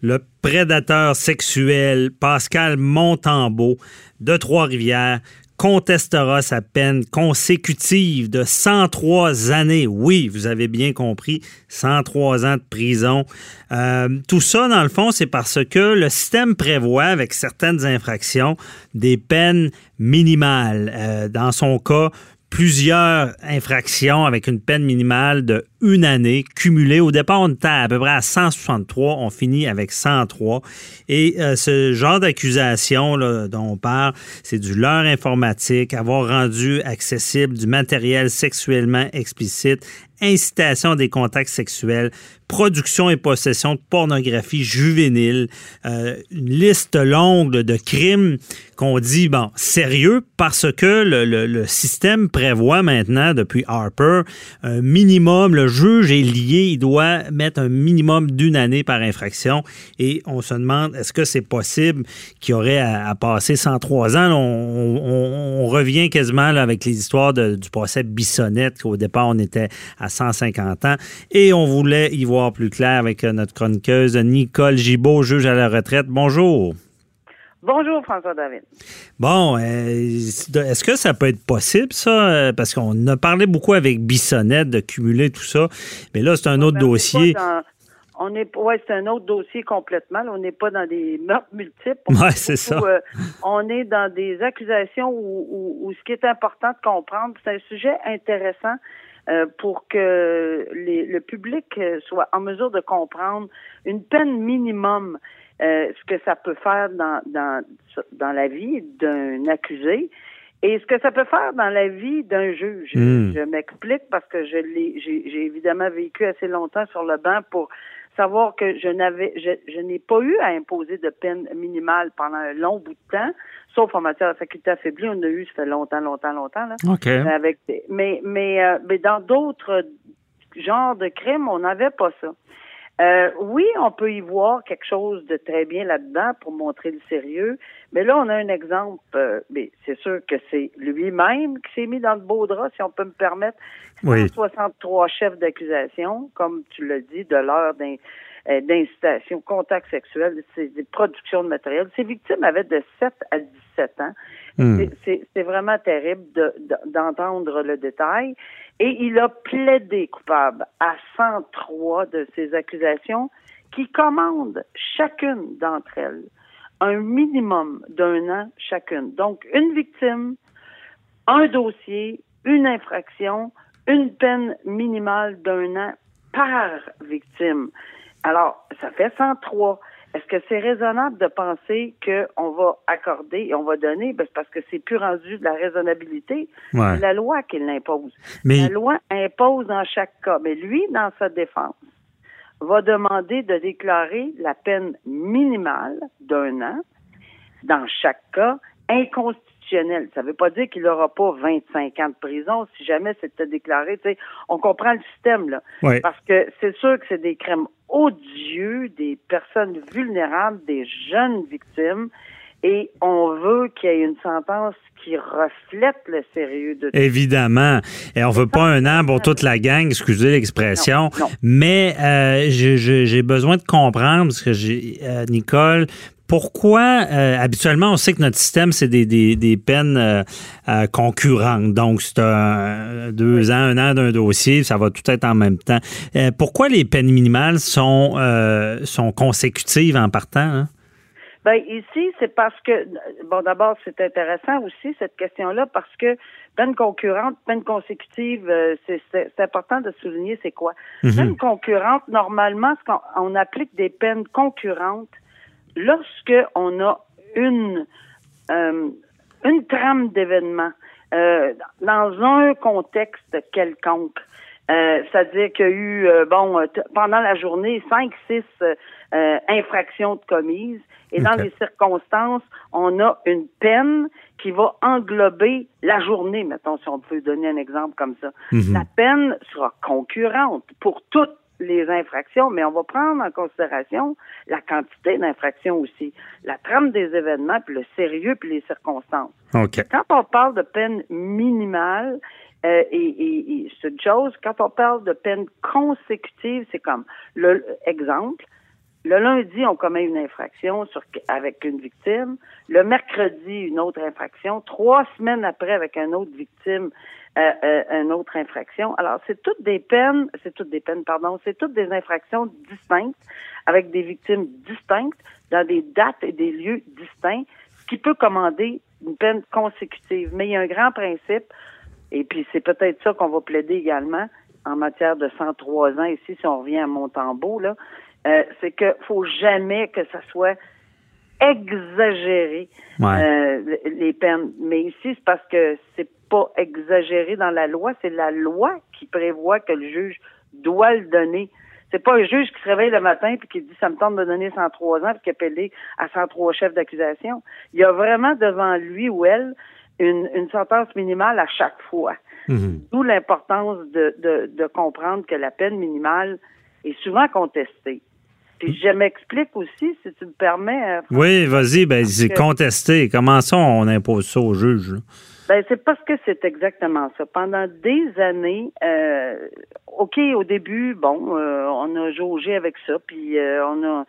le prédateur sexuel Pascal Montembeau de Trois-Rivières contestera sa peine consécutive de 103 années. Oui, vous avez bien compris, 103 ans de prison. Euh, tout ça, dans le fond, c'est parce que le système prévoit, avec certaines infractions, des peines minimales. Euh, dans son cas, plusieurs infractions avec une peine minimale de une année cumulée. Au départ, on était à peu près à 163. On finit avec 103. Et euh, ce genre d'accusation dont on parle, c'est du leurre informatique, avoir rendu accessible du matériel sexuellement explicite, incitation des contacts sexuels, production et possession de pornographie juvénile, euh, une liste longue de crimes qu'on dit, bon, sérieux, parce que le, le, système prévoit maintenant, depuis Harper, un minimum, le juge est lié, il doit mettre un minimum d'une année par infraction, et on se demande, est-ce que c'est possible qu'il y aurait à, passer 103 ans? On, on, revient quasiment là, avec les histoires du procès Bissonnette, qu'au départ, on était à 150 ans, et on voulait y voir plus clair avec euh, notre chroniqueuse Nicole Gibault, juge à la retraite. Bonjour. Bonjour, François David. Bon, euh, est-ce que ça peut être possible, ça? Euh, parce qu'on a parlé beaucoup avec Bissonnette de cumuler tout ça. Mais là, c'est un autre dossier. on est, ouais, c'est un autre dossier complètement. on n'est pas dans des meurtres multiples. Oui, c'est ça. on est dans des accusations où, ce qui est important de comprendre, c'est un sujet intéressant euh, pour que le public soit en mesure de comprendre une peine minimum, euh, ce que ça peut faire dans, dans, dans la vie d'un accusé et ce que ça peut faire dans la vie d'un juge. Hmm. Je m'explique parce que je l'ai, j'ai évidemment vécu assez longtemps sur le banc pour savoir que je n'avais, je, n'ai pas eu à imposer de peine minimale pendant un long bout de temps, sauf en matière de faculté affaiblie, on a eu, ça fait longtemps, longtemps, longtemps, là. Avec, mais, mais, euh, mais dans d'autres genres de crimes, on n'avait pas ça. Euh, oui, on peut y voir quelque chose de très bien là-dedans pour montrer le sérieux, mais là, on a un exemple, euh, mais c'est sûr que c'est lui-même qui s'est mis dans le beau drap, si on peut me permettre. 163 chefs d'accusation, comme tu l'as dit, de l'heure euh, d'incitation, contact sexuel, c'est des productions de matériel. Ces victimes avaient de 7 à 17 ans. Hmm. C'est vraiment terrible d'entendre le détail. Et il a plaidé coupable à 103 de ces accusations qui commandent chacune d'entre elles un minimum d'un an chacune. Donc, une victime, un dossier, une infraction, une peine minimale d'un an par victime. Alors, ça fait 103. Est-ce que c'est raisonnable de penser qu'on va accorder et on va donner? Ben, parce que c'est plus rendu de la raisonnabilité. C'est la loi qui l'impose. La loi impose dans chaque cas. Mais lui, dans sa défense, va demander de déclarer la peine minimale d'un an dans chaque cas inconstitutionnelle. Ça ne veut pas dire qu'il n'aura pas 25 ans de prison si jamais c'était déclaré. on comprend le système, là. Parce que c'est sûr que c'est des crimes odieux, des personnes vulnérables, des jeunes victimes et on veut qu'il y ait une sentence qui reflète le sérieux de tout. Évidemment. Et on veut pas un an pour toute la gang, excusez l'expression. Mais euh, j'ai besoin de comprendre, parce que j'ai euh, Nicole, pourquoi euh, habituellement on sait que notre système c'est des, des, des, peines euh, concurrentes donc c'est un, deux ans un an d'un dossier ça va tout être en même temps pourquoi les peines minimales sont sont consécutives en partant hein? Ben ici, c'est parce que bon, d'abord, c'est intéressant aussi cette question-là parce que peine concurrente, peine consécutive, euh, c'est important de souligner c'est quoi. Mhm. Peine concurrente, normalement, on, applique des peines concurrentes lorsque on a une euh, une trame d'événements euh, dans un contexte quelconque. C'est-à-dire qu'il y a eu, bon, pendant la journée, cinq, six infractions de commises et dans les circonstances, on a une peine qui va englober la journée, mettons, si on peut donner un exemple comme ça. Mhm. La peine sera concurrente pour toutes les infractions, mais on va prendre en considération la quantité d'infractions aussi, la trame des événements, puis le sérieux, puis les circonstances. Quand on parle de peine minimale, euh, et, et, et c'est une chose, quand on parle de peine consécutive, c'est comme, le exemple, Le lundi, on commet une infraction avec une victime. Le mercredi, une autre infraction. Trois semaines après, avec une autre victime, euh, euh, une autre infraction. Alors, c'est toutes des peines, c'est toutes des peines, pardon, c'est toutes des infractions distinctes, avec des victimes distinctes, dans des dates et des lieux distincts, ce qui peut commander une peine consécutive. Mais il y a un grand principe, et puis c'est peut-être ça qu'on va plaider également en matière de 103 ans ici, si on revient à Montembeau, là, euh, c'est que faut jamais que ça soit exagéré euh, les peines. Mais ici, c'est parce que c'est pas exagéré dans la loi, c'est la loi qui prévoit que le juge doit le donner. C'est pas un juge qui se réveille le matin puis qui dit ça me tente de donner 103 ans puis qui appelle à 103 chefs d'accusation. Il y a vraiment devant lui ou elle une, une sentence minimale à chaque fois. Mhm. D'où l'importance de, de, de comprendre que la peine minimale est souvent contestée. Puis je m'explique aussi, si tu me permets. Euh, oui, vas-y, ben c'est contesté. Comment ça, on impose ça au juge? Ben, c'est parce que c'est exactement ça. Pendant des années, euh, OK, au début, bon, euh, on a jaugé avec ça, puis euh, on a.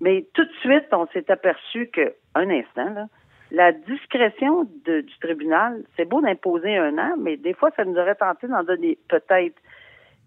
Mais tout de suite, on s'est aperçu que, un instant, là, la discrétion du tribunal, c'est beau d'imposer un an, mais des fois, ça nous aurait tenté d'en donner peut-être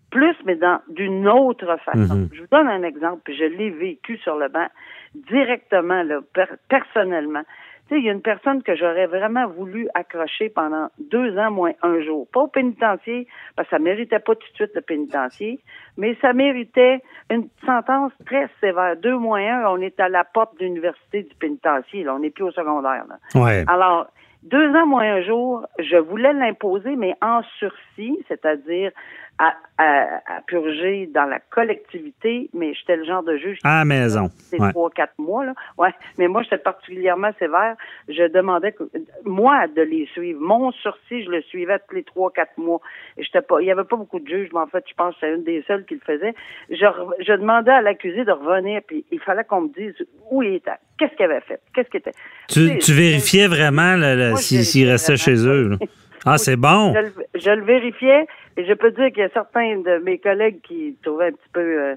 plus, mais dans d'une autre façon. Mhm. Je vous donne un exemple, puis je l'ai vécu sur le banc directement, là, personnellement. Tu sais, il y a une personne que j'aurais vraiment voulu accrocher pendant deux ans moins un jour. Pas au pénitencier, parce que ça méritait pas tout de suite le pénitencier, mais ça méritait une sentence très sévère. Deux moins un, on est à la porte de l'université du pénitencier, là. On n'est plus au secondaire, là. Ouais. Alors, deux ans moins un jour, je voulais l'imposer, mais en sursis, c'est-à-dire à, à, purger dans la collectivité, mais j'étais le genre de juge. À la maison. C'est trois, quatre mois, là. Ouais. Mais moi, j'étais particulièrement sévère. Je demandais que, moi, de les suivre. Mon sursis, je le suivais tous les trois, quatre mois. J'étais pas, il y avait pas beaucoup de juges, mais en fait, je pense que c'est une des seules qui le faisait. Je, je demandais à l'accusé de revenir, puis il fallait qu'on me dise où il était, qu'est-ce qu'il avait fait, qu'est-ce qu'il était. Tu, tu, vérifiais vraiment s'il restait chez eux. Ah, c'est bon. Je, le vérifiais et je peux dire qu'il y a certains de mes collègues qui trouvaient un petit peu euh,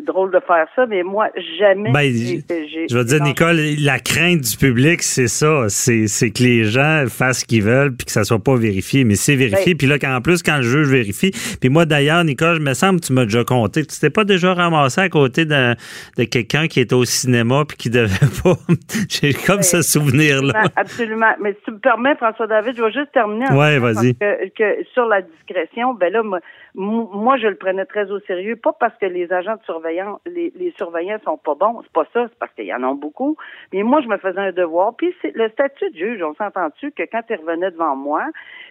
drôle de faire ça, mais moi, jamais. Ben, je veux dire, Nicole, la crainte du public, c'est ça. C'est que les gens fassent ce qu'ils veulent puis que ça soit pas vérifié. Mais c'est vérifié. Ben puis là, en plus, quand le juge vérifie. Puis moi, d'ailleurs, Nicole, je me semble que tu m'as déjà compté. Tu t'es pas déjà ramassé à côté de, de quelqu'un qui était au cinéma puis qui devait pas. J'ai comme ben, ce souvenir-là. Absolument. Mais si tu me permets, François-David, je vais juste terminer. Oui, vas-y. Que, que, sur la discrétion, ben là, moi, moi, je le prenais très au sérieux, pas parce que les agents de surveillance, les, les surveillants sont pas bons, c'est pas ça, c'est parce qu'il y en a beaucoup. Mais moi, je me faisais un devoir. Puis c'est le statut de juge, on s'entend-tu que quand il revenait devant moi,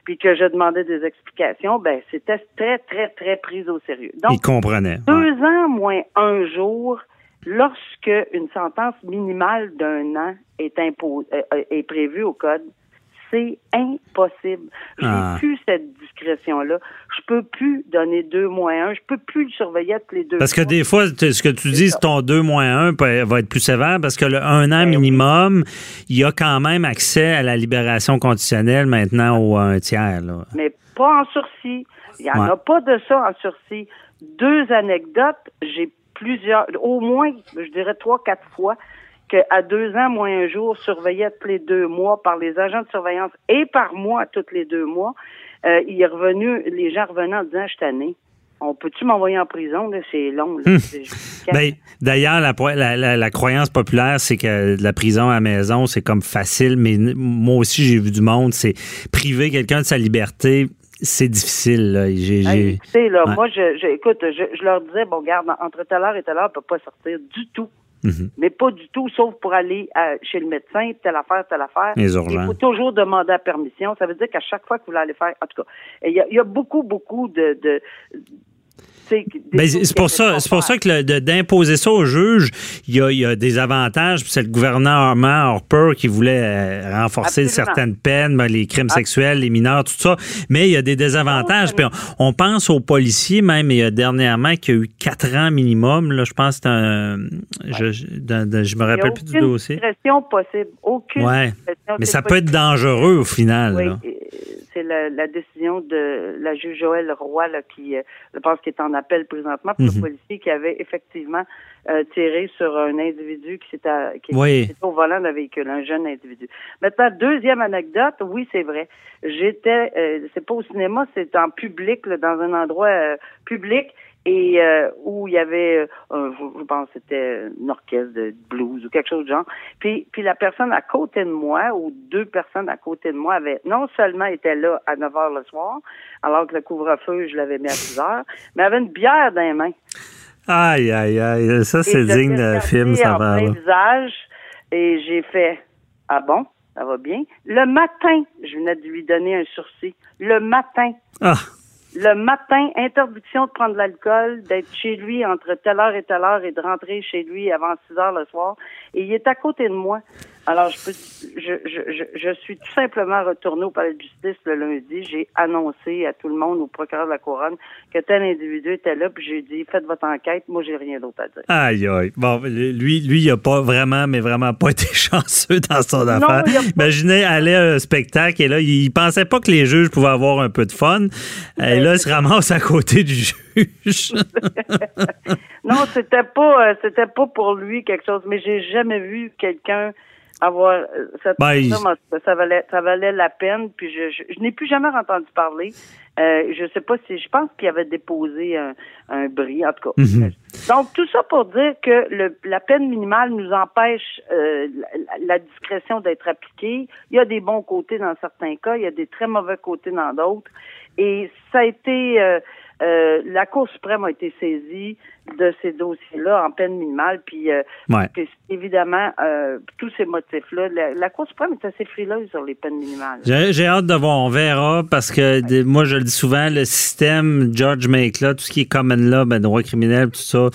puis que je demandais des explications, ben c'était très, très, très pris au sérieux. Donc, il comprenait. Deux ans moins un jour, lorsque une sentence minimale d'un an est, imposée, euh, est prévue au code, c'est impossible. J'ai ah. plus cette discrétion-là. Je peux plus donner deux moins un. Je peux plus le surveiller tous les deux. Parce que des fois, ce que tu dis, ton deux moins un va être plus sévère parce que le un an ben minimum, il y a quand même accès à la libération conditionnelle maintenant au un tiers. Mais pas en sursis. Il n'y en a pas de ça en sursis. Deux anecdotes. J'ai plusieurs, au moins, je dirais trois, quatre fois, qu'à deux ans moins un jour, surveillé tous les deux mois par les agents de surveillance et par moi tous les deux mois, euh, il est revenu, les gens revenaient en disant, je tanné. On peut-tu m'envoyer en prison? C'est long. Hum. Ben, D'ailleurs, la, la, croyance populaire, c'est que la prison à la maison, c'est comme facile, mais moi aussi, j'ai vu du monde, c'est priver quelqu'un de sa liberté, c'est difficile. Là. là, Moi, je, écoute, je, leur disais, bon, garde, entre telle heure et telle heure, on ne peut pas sortir du tout. Mhm. Mais pas du tout, sauf pour aller chez le médecin, telle affaire, telle affaire. Il faut toujours demander la permission. Ça veut dire qu'à chaque fois que vous allez faire, en tout cas, il y a, beaucoup, beaucoup de, ben, c'est pour ça, c'est pour ça que d'imposer ça au juge, il y a, des avantages. C'est le gouvernement Harper qui voulait euh, renforcer certaines peines, ben, les crimes sexuels, les mineurs, tout ça. Mais il y a des désavantages. on, pense aux policiers même. Il y a dernièrement qu'il y a eu quatre ans minimum. Là, je pense que c'est un, je, je, me rappelle plus du dossier. Aucune possible. Aucune. Ouais. Mais ça peut être dangereux au final. C'est la, décision de la juge Joël Roy là, qui, euh, je pense qu'il est en appel présentement pour le mhm. policier qui avait effectivement euh, tiré sur un individu qui s'était qui était au volant d'un véhicule, un jeune individu. Maintenant, deuxième anecdote, oui, c'est vrai. J'étais, euh, c'est pas au cinéma, c'est en public, dans un endroit public et euh, où il y avait, euh, je, pense que c'était une orchestre de blues ou quelque chose de genre. Puis, puis la personne à côté de moi, ou deux personnes à côté de moi, avaient non seulement été là à 9 heures le soir, alors que le couvre-feu, je l'avais mis à 6 heures, mais avait une bière dans les mains. Aïe, aïe, aïe, ça c'est digne de film, ça va. visage, et j'ai fait, ah bon, ça va bien. Le matin, je venais de lui donner un sursis. Le matin. Ah. Le matin, interdiction de prendre l'alcool, d'être chez lui entre telle heure et telle heure et de rentrer chez lui avant 6 heures le soir. Et il est à côté de moi. Alors, je, peux, je, je, je, suis tout simplement retourné au palais de justice le lundi. J'ai annoncé à tout le monde, au procureur de la Couronne, que tel individu était là, puis j'ai dit, faites votre enquête, moi, j'ai rien d'autre à dire. Aïe, aïe. Bon, lui, lui, il a pas vraiment, mais vraiment pas été chanceux dans son affaire. Imaginez aller à un spectacle et là, il pensait pas que les juges pouvaient avoir un peu de fun. Et là, il se ramasse à côté du juge. non, c'était pas, euh, c'était pas pour lui quelque chose, mais j'ai jamais vu quelqu'un avoir euh, cette ben, ça, valait ça valait la peine puis je je, n'ai plus jamais entendu parler. Euh, je sais pas si je pense qu'il avait déposé un, un bris en tout cas. Mhm. donc tout ça pour dire que le, la peine minimale nous empêche euh, la, discrétion d'être appliquée. Il y a des bons côtés dans certains cas il y a des très mauvais côtés dans d'autres. Et ça a été euh, euh, la Cour suprême a été saisie de ces dossiers-là en peine minimale, puis euh, évidemment, euh, tous ces motifs-là, la, Cour suprême est assez frileuse sur les peines minimales. J'ai hâte de voir, on verra, parce que moi, je le dis souvent, le système George Make, là, tout ce qui est common law, ben, droit criminel, tout ça,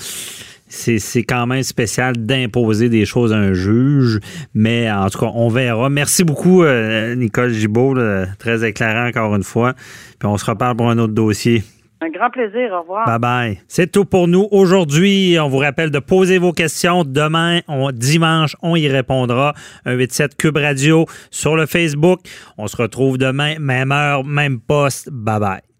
c'est quand même spécial d'imposer des choses à un juge, mais en tout cas, on verra. Merci beaucoup, Nicole Gibault, très éclairant encore une fois. Puis on se reparle pour un autre dossier. Un grand plaisir. Au revoir. Bye bye. C'est tout pour nous aujourd'hui. On vous rappelle de poser vos questions. Demain, on, dimanche, on y répondra. Un 87 Cube Radio sur le Facebook. On se retrouve demain, même heure, même poste. Bye bye.